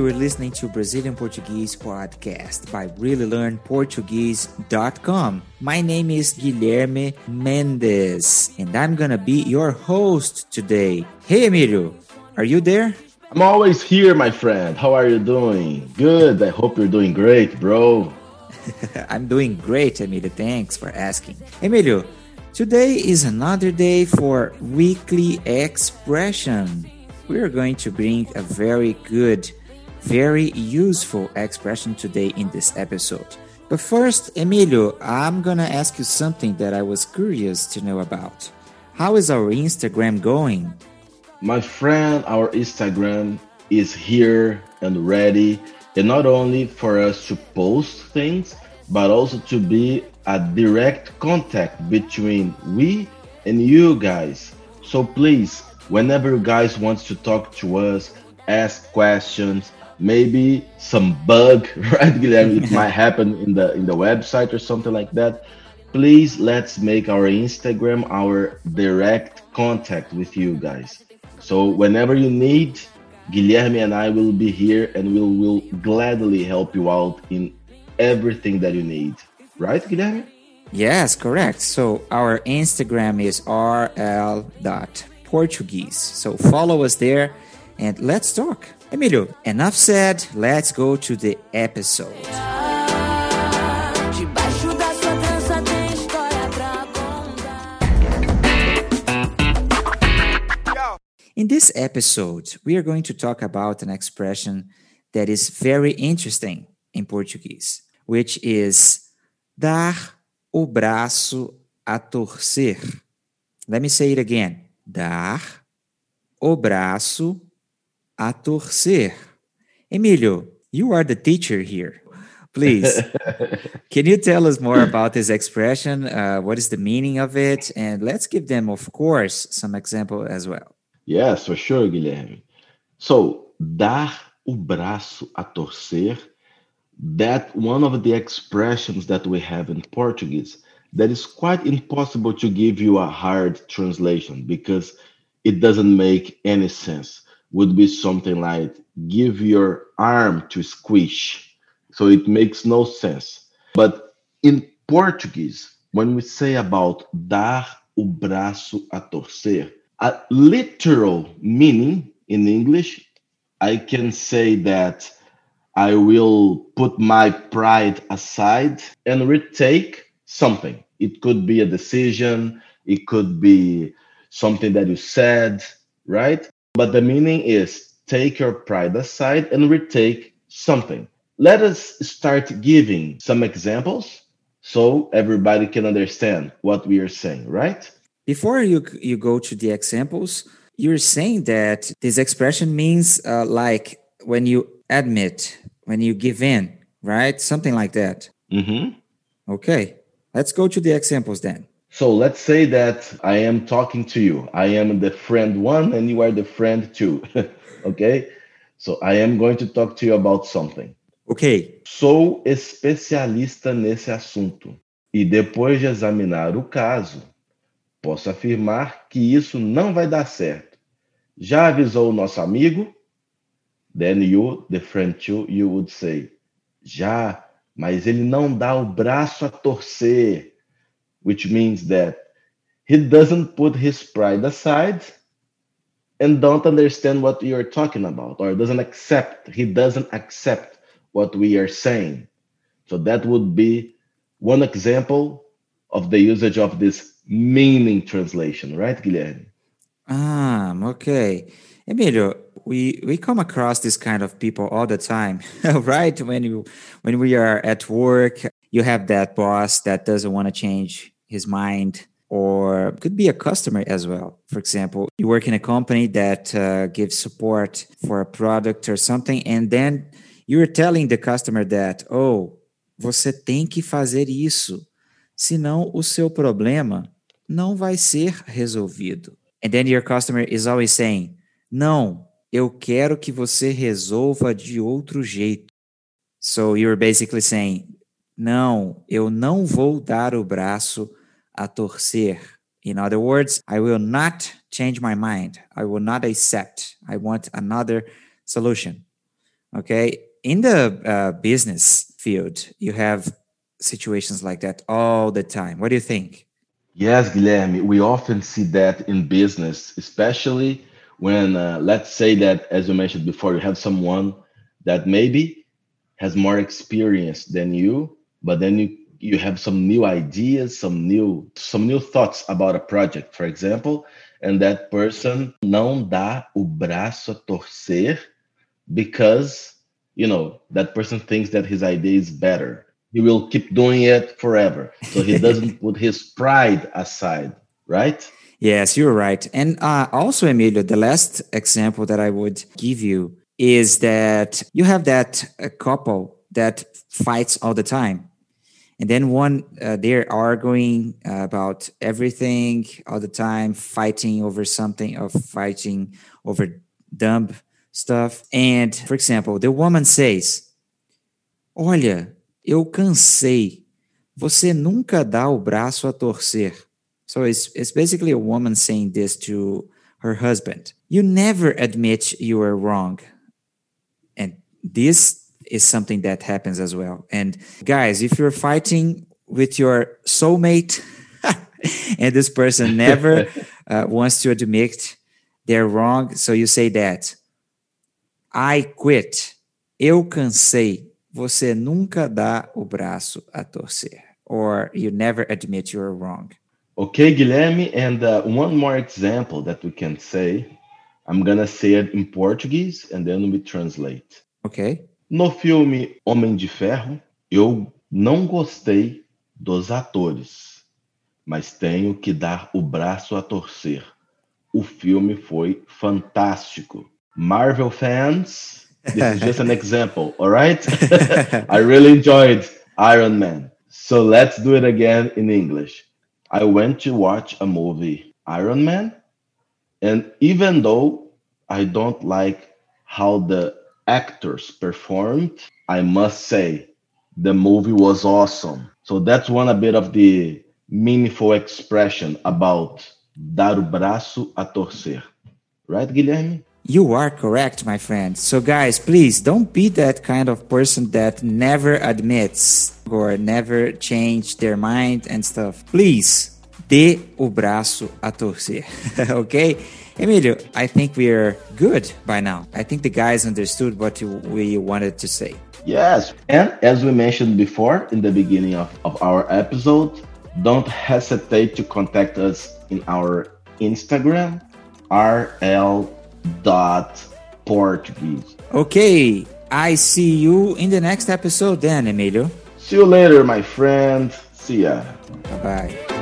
you're listening to Brazilian Portuguese podcast by reallylearnportuguese.com. My name is Guilherme Mendes, and I'm gonna be your host today. Hey, Emilio, are you there? I'm always here, my friend. How are you doing? Good. I hope you're doing great, bro. I'm doing great, Emilio. Thanks for asking. Emilio, today is another day for weekly expression. We are going to bring a very good very useful expression today in this episode. But first, Emilio, I'm gonna ask you something that I was curious to know about. How is our Instagram going? My friend, our Instagram is here and ready, and not only for us to post things, but also to be a direct contact between we and you guys. So please, whenever you guys want to talk to us, ask questions, maybe some bug, right, Guilherme? It might happen in the in the website or something like that. Please let's make our Instagram our direct contact with you guys. So whenever you need, Guilherme and I will be here and we will gladly help you out in everything that you need. Right, Guilherme? Yes, correct. So our Instagram is rl.portuguese. So follow us there and let's talk. Emilio, enough said, let's go to the episode. In this episode, we are going to talk about an expression that is very interesting in Portuguese, which is dar o braço a torcer. Let me say it again. Dar o braço a torcer. Emilio, you are the teacher here. Please, can you tell us more about this expression? Uh, what is the meaning of it? And let's give them, of course, some example as well. Yes, for sure, Guilherme. So, dar o braço a torcer, that one of the expressions that we have in Portuguese that is quite impossible to give you a hard translation because it doesn't make any sense would be something like give your arm to squish. So it makes no sense. But in Portuguese, when we say about dar o braço a torcer, a literal meaning in English, I can say that I will put my pride aside and retake something. It could be a decision, it could be something that you said, right? But the meaning is take your pride aside and retake something. Let us start giving some examples so everybody can understand what we are saying, right? Before you you go to the examples, you're saying that this expression means uh, like when you admit, when you give in, right? Something like that. Mm-hmm. Okay, let's go to the examples then. So let's say that I am talking to you. I am the friend one and you are the friend two. okay? So I am going to talk to you about something. Ok. Sou especialista nesse assunto. E depois de examinar o caso, posso afirmar que isso não vai dar certo. Já avisou o nosso amigo? Then you, the friend two, you would say, já, mas ele não dá o braço a torcer which means that he doesn't put his pride aside and don't understand what you're talking about or doesn't accept he doesn't accept what we are saying. So that would be one example of the usage of this meaning translation right guilherme? Ah okay. Emilio we we come across this kind of people all the time right? When you when we are at work you have that boss that doesn't want to change his mind or could be a customer as well. For example, you work in a company that uh, gives support for a product or something, and then you're telling the customer that, oh, você tem que fazer isso, senão o seu problema não vai ser resolvido. And then your customer is always saying, não, eu quero que você resolva de outro jeito. So you're basically saying, não, eu não vou dar o braço a torcer. In other words, I will not change my mind. I will not accept. I want another solution. Okay. In the uh, business field, you have situations like that all the time. What do you think? Yes, Guilherme, we often see that in business, especially when, uh, let's say that, as you mentioned before, you have someone that maybe has more experience than you, but then you you have some new ideas, some new some new thoughts about a project, for example, and that person não dá o braço a torcer because you know that person thinks that his idea is better. He will keep doing it forever. So he doesn't put his pride aside right? Yes you're right. And uh, also emilio the last example that i would give you is that you have that uh, couple that fights all the time and then one uh, they're arguing about everything all the time fighting over something or fighting over dumb stuff. And for example the woman says olha eu cansei. Você nunca dá o braço a torcer. So it's, it's basically a woman saying this to her husband. You never admit you are wrong. And this is something that happens as well. And guys, if you're fighting with your soulmate and this person never uh, wants to admit they're wrong, so you say that I quit. Eu cansei. Você nunca dá o braço a torcer. Or you never admit you're wrong. Okay, Guilherme, and uh, one more example that we can say. I'm gonna say it in Portuguese and then we translate. Okay. No filme Homem de Ferro, eu não gostei dos atores, mas tenho que dar o braço a torcer. O filme foi fantástico. Marvel fans, this is just an example, all right? I really enjoyed Iron Man. So let's do it again in English. I went to watch a movie, Iron Man, and even though I don't like how the actors performed, I must say the movie was awesome. So that's one a bit of the meaningful expression about dar o braço a torcer. Right, Guilherme? You are correct, my friend. So, guys, please don't be that kind of person that never admits or never change their mind and stuff. Please, dê o braço a torcer. okay? Emilio, I think we are good by now. I think the guys understood what we wanted to say. Yes. And as we mentioned before in the beginning of, of our episode, don't hesitate to contact us in our Instagram, rl.portuguese. Okay. I see you in the next episode then, Emilio. See you later, my friend. See ya. Bye bye.